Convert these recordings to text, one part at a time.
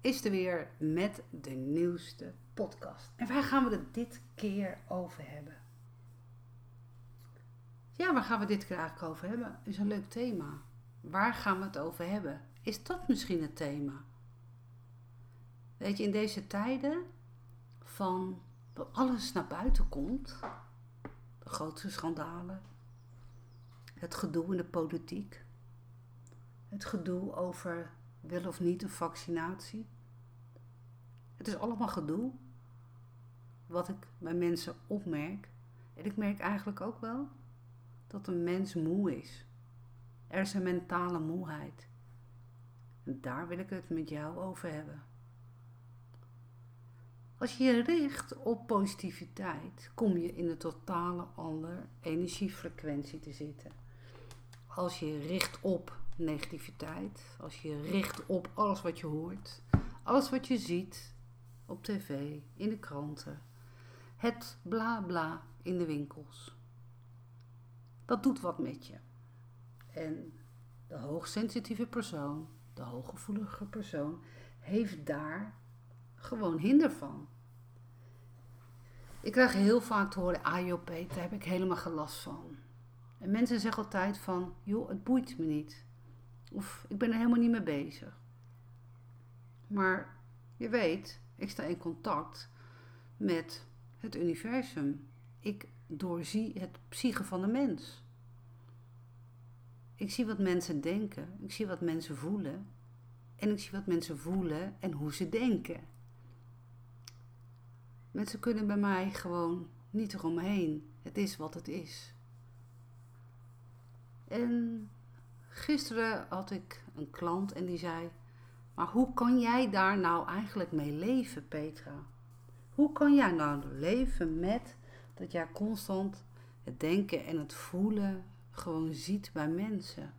is er weer met de nieuwste podcast. En waar gaan we het dit keer over hebben? Ja, waar gaan we dit keer eigenlijk over hebben? Is een leuk thema. Waar gaan we het over hebben? Is dat misschien het thema? Weet je, in deze tijden van dat alles naar buiten komt, de grootste schandalen, het gedoe in de politiek, het gedoe over wel of niet een vaccinatie. Het is allemaal gedoe wat ik bij mensen opmerk. En ik merk eigenlijk ook wel dat een mens moe is. Er is een mentale moeheid. En daar wil ik het met jou over hebben. Als je je richt op positiviteit, kom je in een totale andere energiefrequentie te zitten. Als je richt op negativiteit, als je richt op alles wat je hoort, alles wat je ziet op tv, in de kranten, het bla bla in de winkels. Dat doet wat met je. En de hoogsensitieve persoon, de hooggevoelige persoon, heeft daar gewoon hinder van. Ik krijg heel vaak te horen, ah joh Peter, daar heb ik helemaal gelast van. En mensen zeggen altijd van, joh, het boeit me niet. Of ik ben er helemaal niet mee bezig. Maar je weet, ik sta in contact met het universum. Ik doorzie het psyche van de mens. Ik zie wat mensen denken, ik zie wat mensen voelen. En ik zie wat mensen voelen en hoe ze denken. Mensen kunnen bij mij gewoon niet eromheen. Het is wat het is. En gisteren had ik een klant en die zei: Maar hoe kan jij daar nou eigenlijk mee leven, Petra? Hoe kan jij nou leven met dat jij constant het denken en het voelen gewoon ziet bij mensen?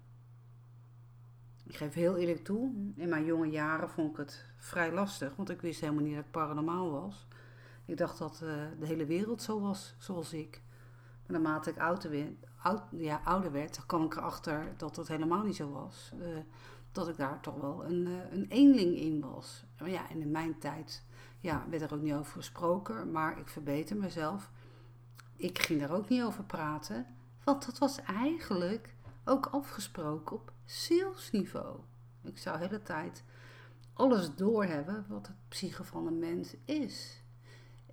Ik geef heel eerlijk toe, in mijn jonge jaren vond ik het vrij lastig, want ik wist helemaal niet dat ik paranormaal was. Ik dacht dat uh, de hele wereld zo was zoals ik. Maar naarmate ik ouder werd, ja, ouder werd, kwam ik erachter dat dat helemaal niet zo was. Uh, dat ik daar toch wel een, uh, een eenling in was. Maar ja, en in mijn tijd ja, werd er ook niet over gesproken, maar ik verbeter mezelf. Ik ging daar ook niet over praten, want dat was eigenlijk ook afgesproken op zielsniveau. Ik zou de hele tijd alles doorhebben wat het psyche van een mens is.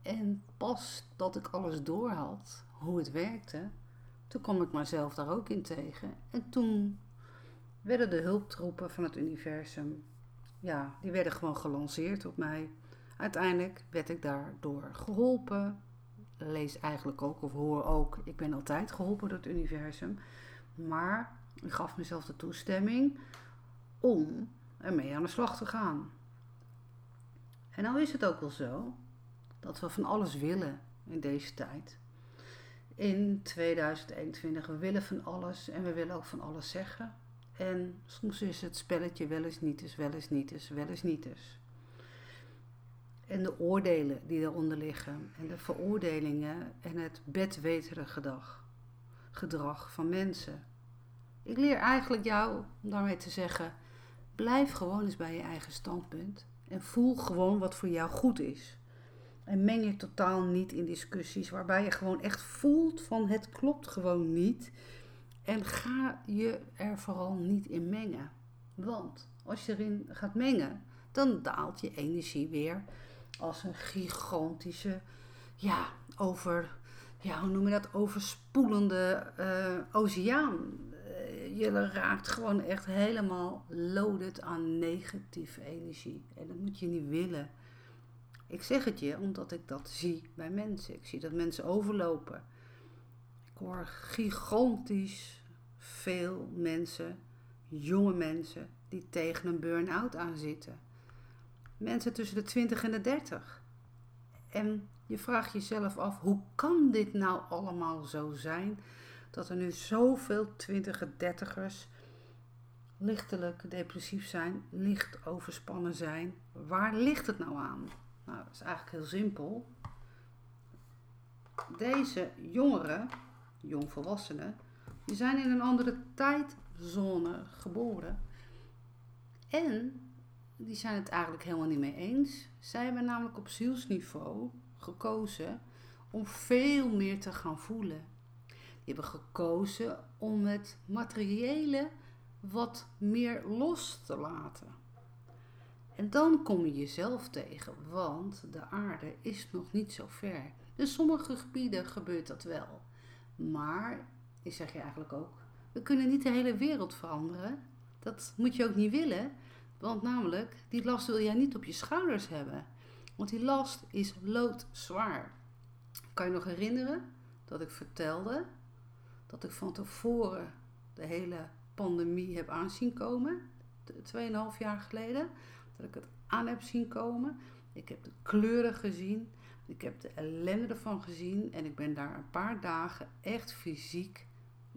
En pas dat ik alles door had, hoe het werkte, toen kwam ik mezelf daar ook in tegen. En toen werden de hulptroepen van het universum, ja, die werden gewoon gelanceerd op mij. Uiteindelijk werd ik daardoor geholpen. Lees eigenlijk ook of hoor ook, ik ben altijd geholpen door het universum. Maar ik gaf mezelf de toestemming om ermee aan de slag te gaan. En nou is het ook wel zo dat we van alles willen in deze tijd. In 2021, we willen van alles en we willen ook van alles zeggen. En soms is het spelletje wel eens niet eens, wel eens niet eens, wel eens niet eens. En de oordelen die eronder liggen en de veroordelingen en het bedweterige gedrag, gedrag van mensen. Ik leer eigenlijk jou om daarmee te zeggen, blijf gewoon eens bij je eigen standpunt en voel gewoon wat voor jou goed is. En meng je totaal niet in discussies waarbij je gewoon echt voelt van het klopt gewoon niet. En ga je er vooral niet in mengen. Want als je erin gaat mengen, dan daalt je energie weer als een gigantische, ja, over, ja, hoe noem je dat, overspoelende uh, oceaan. Uh, je raakt gewoon echt helemaal loaded aan negatieve energie. En dat moet je niet willen. Ik zeg het je omdat ik dat zie bij mensen. Ik zie dat mensen overlopen. Ik hoor gigantisch veel mensen, jonge mensen, die tegen een burn-out aan zitten. Mensen tussen de 20 en de 30. En je vraagt jezelf af, hoe kan dit nou allemaal zo zijn? Dat er nu zoveel 20 dertigers lichtelijk depressief zijn, licht overspannen zijn. Waar ligt het nou aan? Nou, dat is eigenlijk heel simpel. Deze jongeren, jongvolwassenen, die zijn in een andere tijdzone geboren. En die zijn het eigenlijk helemaal niet mee eens. Zij hebben namelijk op zielsniveau gekozen om veel meer te gaan voelen. Die hebben gekozen om het materiële wat meer los te laten. En dan kom je jezelf tegen, want de aarde is nog niet zo ver. In sommige gebieden gebeurt dat wel. Maar, ik zeg je eigenlijk ook, we kunnen niet de hele wereld veranderen. Dat moet je ook niet willen, want namelijk, die last wil jij niet op je schouders hebben. Want die last is loodzwaar. Kan je nog herinneren dat ik vertelde dat ik van tevoren de hele pandemie heb aanzien komen? 2,5 jaar geleden. Dat ik het aan heb zien komen. Ik heb de kleuren gezien. Ik heb de ellende ervan gezien. En ik ben daar een paar dagen echt fysiek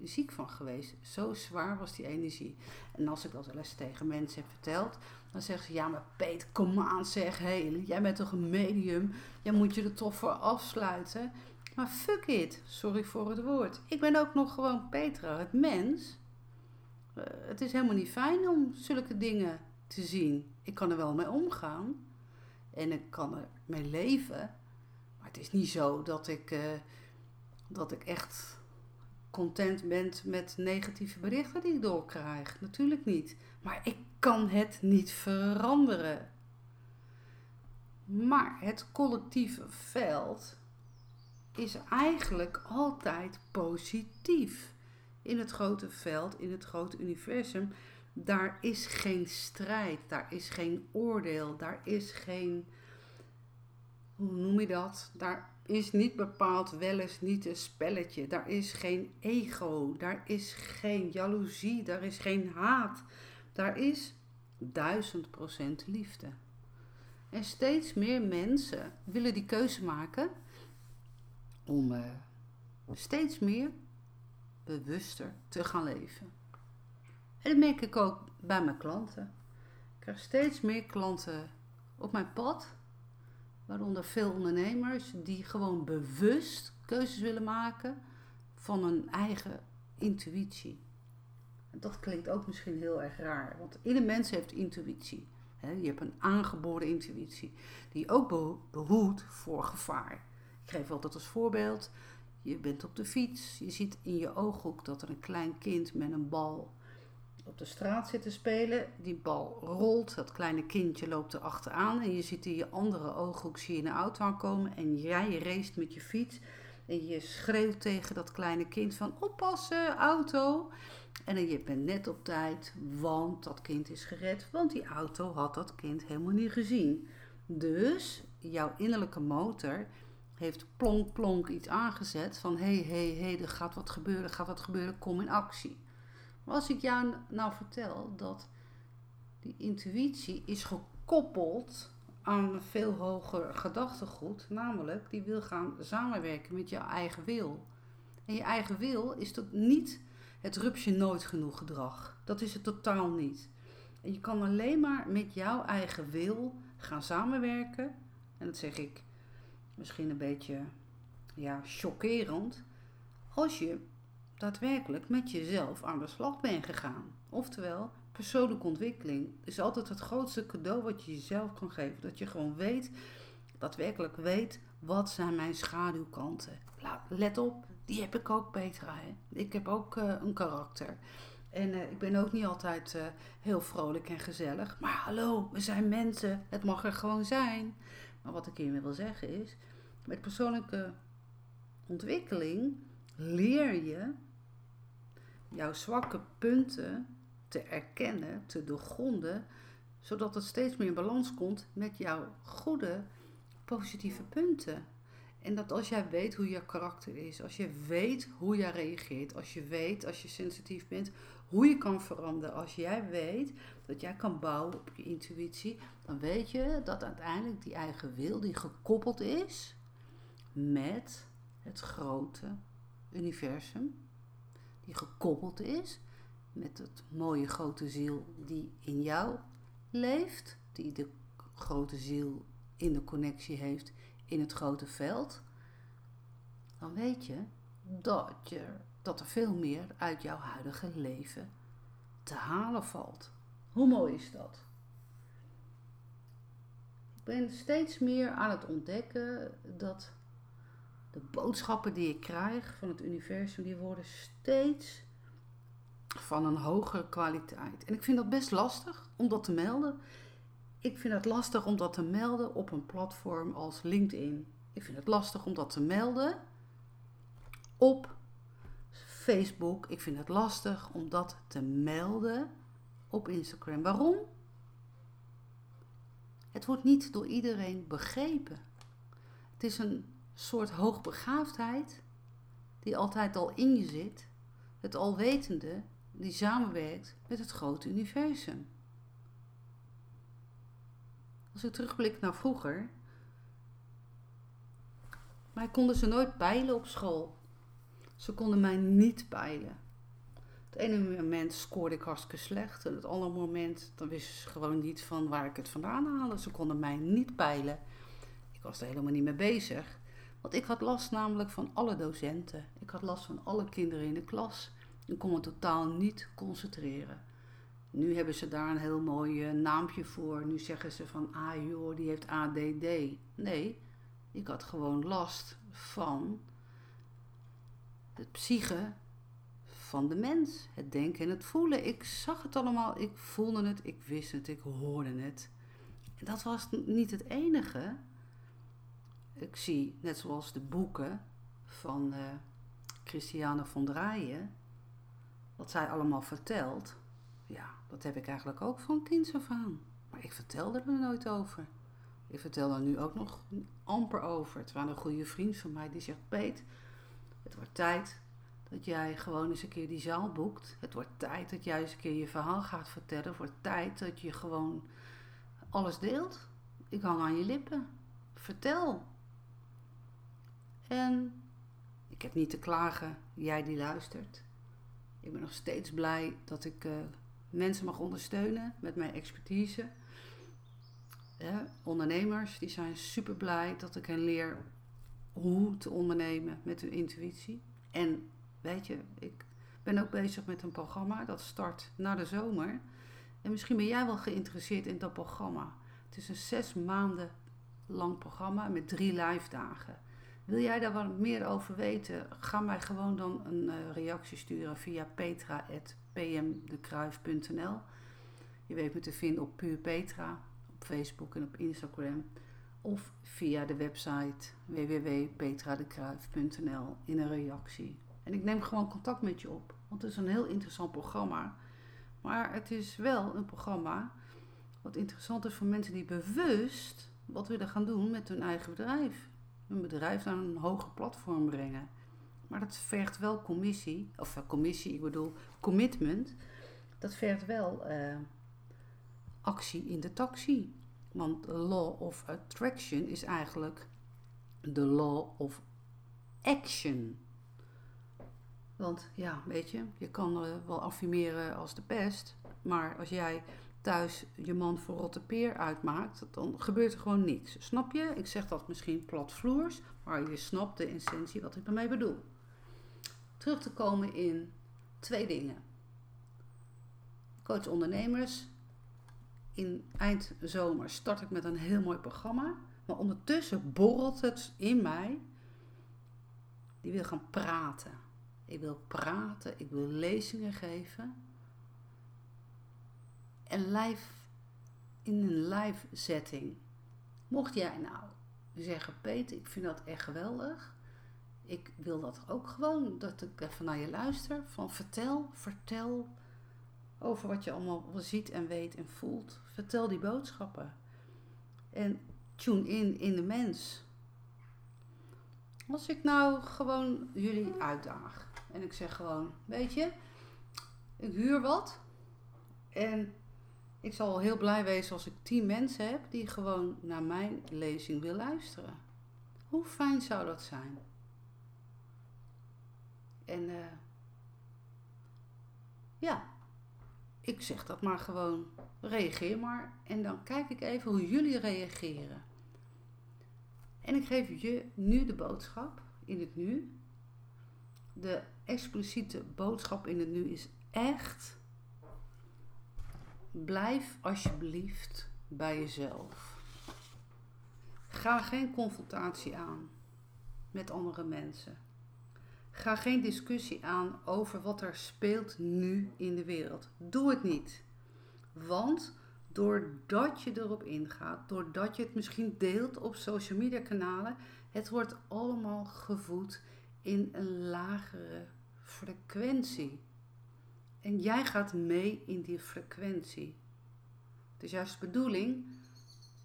ziek van geweest. Zo zwaar was die energie. En als ik dat wel eens tegen mensen heb verteld, dan zeggen ze: Ja, maar Peet, kom aan, zeg. Hey, jij bent toch een medium? Jij moet je er toch voor afsluiten. Maar fuck it, sorry voor het woord. Ik ben ook nog gewoon Petra, het mens. Eh, het is helemaal niet fijn om zulke dingen te zien. Ik kan er wel mee omgaan. En ik kan er mee leven. Maar het is niet zo dat ik, uh, dat ik echt content ben met negatieve berichten die ik doorkrijg. Natuurlijk niet. Maar ik kan het niet veranderen. Maar het collectieve veld is eigenlijk altijd positief. In het grote veld, in het grote universum, daar is geen strijd, daar is geen oordeel, daar is geen. Hoe noem je dat? Daar is niet bepaald wel eens niet een spelletje. Daar is geen ego, daar is geen jaloezie, daar is geen haat. Daar is duizend procent liefde. En steeds meer mensen willen die keuze maken om uh, steeds meer bewuster te gaan leven. En dat merk ik ook bij mijn klanten. Ik krijg steeds meer klanten op mijn pad, waaronder veel ondernemers die gewoon bewust keuzes willen maken van hun eigen intuïtie. Dat klinkt ook misschien heel erg raar, want ieder mens heeft intuïtie. Je hebt een aangeboren intuïtie die ook behoedt voor gevaar. Ik geef altijd als voorbeeld: je bent op de fiets, je ziet in je ooghoek dat er een klein kind met een bal op de straat zit te spelen. Die bal rolt, dat kleine kindje loopt er achteraan en je ziet in je andere ooghoek zie je een auto aankomen en jij race met je fiets en je schreeuwt tegen dat kleine kind van oppassen, auto. En je bent net op tijd, want dat kind is gered, want die auto had dat kind helemaal niet gezien. Dus jouw innerlijke motor heeft plonk plonk iets aangezet van hé hé hé, er gaat wat gebeuren, gaat wat gebeuren, kom in actie. Maar als ik jou nou vertel dat die intuïtie is gekoppeld aan een veel hoger gedachtegoed, namelijk die wil gaan samenwerken met jouw eigen wil. En je eigen wil is dat niet het rupsje nooit genoeg gedrag. Dat is het totaal niet. En je kan alleen maar met jouw eigen wil gaan samenwerken. En dat zeg ik misschien een beetje ja, chockerend. Als je daadwerkelijk met jezelf aan de slag bent gegaan. Oftewel, persoonlijke ontwikkeling is altijd het grootste cadeau wat je jezelf kan geven. Dat je gewoon weet, daadwerkelijk weet, wat zijn mijn schaduwkanten. Let op, die heb ik ook, Petra. Ik heb ook uh, een karakter. En uh, ik ben ook niet altijd uh, heel vrolijk en gezellig. Maar hallo, we zijn mensen. Het mag er gewoon zijn. Maar wat ik hiermee wil zeggen is, met persoonlijke ontwikkeling leer je jouw zwakke punten te erkennen, te doorgronden, zodat het steeds meer in balans komt met jouw goede, positieve punten. En dat als jij weet hoe je karakter is, als je weet hoe jij reageert, als je weet, als je sensitief bent, hoe je kan veranderen, als jij weet dat jij kan bouwen op je intuïtie, dan weet je dat uiteindelijk die eigen wil, die gekoppeld is met het grote universum, die gekoppeld is met het mooie grote ziel die in jou leeft, die de grote ziel in de connectie heeft in het grote veld, dan weet je dat, je dat er veel meer uit jouw huidige leven te halen valt. Hoe mooi is dat? ben steeds meer aan het ontdekken dat de boodschappen die ik krijg van het universum, die worden steeds van een hogere kwaliteit. En ik vind dat best lastig om dat te melden. Ik vind het lastig om dat te melden op een platform als LinkedIn. Ik vind het lastig om dat te melden op Facebook. Ik vind het lastig om dat te melden op Instagram. Waarom? Het wordt niet door iedereen begrepen. Het is een soort hoogbegaafdheid die altijd al in je zit. Het alwetende die samenwerkt met het grote universum. Als ik terugblik naar vroeger, mij konden ze nooit peilen op school. Ze konden mij niet peilen. Het ene moment scoorde ik hartstikke slecht. En het andere moment dan wisten ze gewoon niet van waar ik het vandaan haalde. Ze konden mij niet peilen. Ik was er helemaal niet mee bezig. Want ik had last namelijk van alle docenten. Ik had last van alle kinderen in de klas. Ik kon me totaal niet concentreren. Nu hebben ze daar een heel mooi uh, naampje voor. Nu zeggen ze van, ah joh, die heeft ADD. Nee, ik had gewoon last van het psyche van de mens. Het denken en het voelen. Ik zag het allemaal, ik voelde het, ik wist het, ik hoorde het. En dat was niet het enige. Ik zie, net zoals de boeken van uh, Christiane von Draaien, wat zij allemaal vertelt, ja, dat heb ik eigenlijk ook van kinds af aan. Maar ik vertelde er nooit over. Ik vertel er nu ook nog amper over. Terwijl een goede vriend van mij die zegt: Peet, het wordt tijd dat jij gewoon eens een keer die zaal boekt. Het wordt tijd dat jij eens een keer je verhaal gaat vertellen. Het wordt tijd dat je gewoon alles deelt. Ik hang aan je lippen. Vertel. En ik heb niet te klagen, jij die luistert. Ik ben nog steeds blij dat ik uh, mensen mag ondersteunen met mijn expertise. ondernemers die zijn super blij dat ik hen leer hoe te ondernemen met hun intuïtie. En weet je, ik ben ook bezig met een programma dat start na de zomer. En misschien ben jij wel geïnteresseerd in dat programma. Het is een zes maanden lang programma met drie live dagen. Wil jij daar wat meer over weten? Ga mij gewoon dan een uh, reactie sturen via petra.pmdekruif.nl. Je weet me te vinden op Puur Petra, op Facebook en op Instagram. Of via de website www.petradekruif.nl in een reactie. En ik neem gewoon contact met je op. Want het is een heel interessant programma. Maar het is wel een programma wat interessant is voor mensen die bewust wat willen gaan doen met hun eigen bedrijf een bedrijf naar een hoger platform brengen. Maar dat vergt wel commissie, of uh, commissie, ik bedoel commitment. Dat vergt wel uh, actie in de taxi. Want law of attraction is eigenlijk de law of action. Want ja, weet je, je kan uh, wel affirmeren als de pest, maar als jij thuis je man voor rotte peer uitmaakt, dan gebeurt er gewoon niks. Snap je? Ik zeg dat misschien platvloers, maar je snapt de essentie wat ik ermee bedoel. Terug te komen in twee dingen. Coach ondernemers. In eind zomer start ik met een heel mooi programma. Maar ondertussen borrelt het in mij. Die wil gaan praten. Ik wil praten, ik wil lezingen geven en live, in een live setting. Mocht jij nou zeggen, Peter, ik vind dat echt geweldig. Ik wil dat ook gewoon, dat ik even naar je luister. Van vertel, vertel over wat je allemaal ziet en weet en voelt. Vertel die boodschappen. En tune in in de mens. Als ik nou gewoon jullie uitdaag en ik zeg gewoon, weet je, ik huur wat en ik zal heel blij wezen als ik tien mensen heb die gewoon naar mijn lezing wil luisteren. Hoe fijn zou dat zijn? En uh, ja, ik zeg dat maar gewoon. Reageer maar. En dan kijk ik even hoe jullie reageren. En ik geef je nu de boodschap in het nu. De expliciete boodschap in het nu is echt Blijf alsjeblieft bij jezelf. Ga geen confrontatie aan met andere mensen. Ga geen discussie aan over wat er speelt nu in de wereld. Doe het niet. Want doordat je erop ingaat, doordat je het misschien deelt op social media kanalen, het wordt allemaal gevoed in een lagere frequentie. En jij gaat mee in die frequentie. Het is juist de bedoeling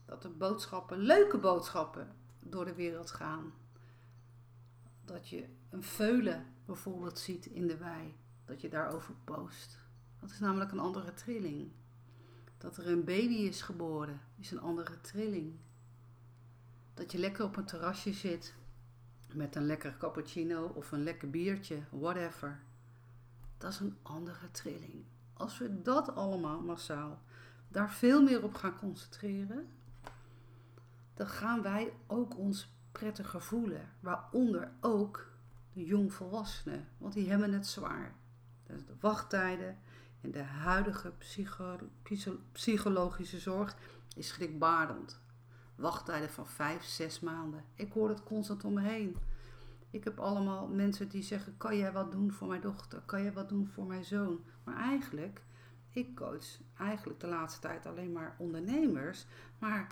dat de boodschappen, leuke boodschappen, door de wereld gaan. Dat je een veulen bijvoorbeeld ziet in de wei, dat je daarover post. Dat is namelijk een andere trilling. Dat er een baby is geboren, is een andere trilling. Dat je lekker op een terrasje zit met een lekker cappuccino of een lekker biertje, whatever. Dat is een andere trilling. Als we dat allemaal massaal daar veel meer op gaan concentreren, dan gaan wij ook ons prettiger voelen. Waaronder ook de jongvolwassenen, want die hebben het zwaar. Dus de wachttijden en de huidige psycho psychologische zorg is schrikbarend. Wachttijden van vijf, zes maanden. Ik hoor het constant om me heen. Ik heb allemaal mensen die zeggen: Kan jij wat doen voor mijn dochter? Kan jij wat doen voor mijn zoon? Maar eigenlijk, ik coach eigenlijk de laatste tijd alleen maar ondernemers. Maar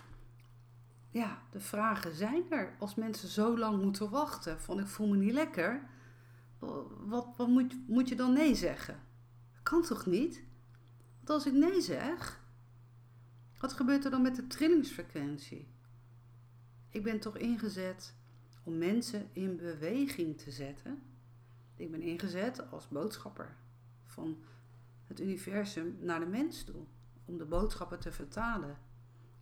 ja, de vragen zijn er. Als mensen zo lang moeten wachten van ik voel me niet lekker, wat, wat moet, moet je dan nee zeggen? kan toch niet? Want als ik nee zeg, wat gebeurt er dan met de trillingsfrequentie? Ik ben toch ingezet om mensen in beweging te zetten. Ik ben ingezet als boodschapper van het universum naar de mens toe. Om de boodschappen te vertalen.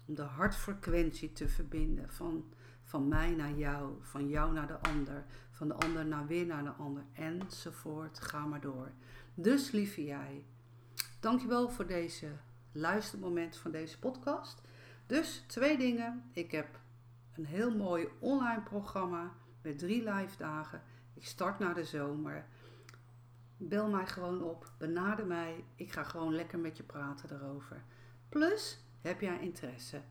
Om de hartfrequentie te verbinden van, van mij naar jou, van jou naar de ander, van de ander naar weer naar de ander, enzovoort. Ga maar door. Dus lieve jij, dankjewel voor deze luistermoment van deze podcast. Dus twee dingen. Ik heb een heel mooi online programma met drie live dagen. Ik start na de zomer. Bel mij gewoon op, benader mij. Ik ga gewoon lekker met je praten erover. Plus, heb jij interesse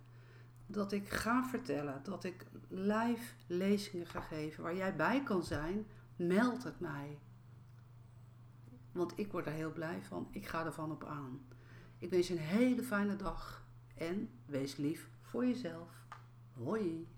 dat ik ga vertellen, dat ik live lezingen ga geven waar jij bij kan zijn? Meld het mij. Want ik word er heel blij van. Ik ga ervan op aan. Ik wens je een hele fijne dag en wees lief voor jezelf. Hoi.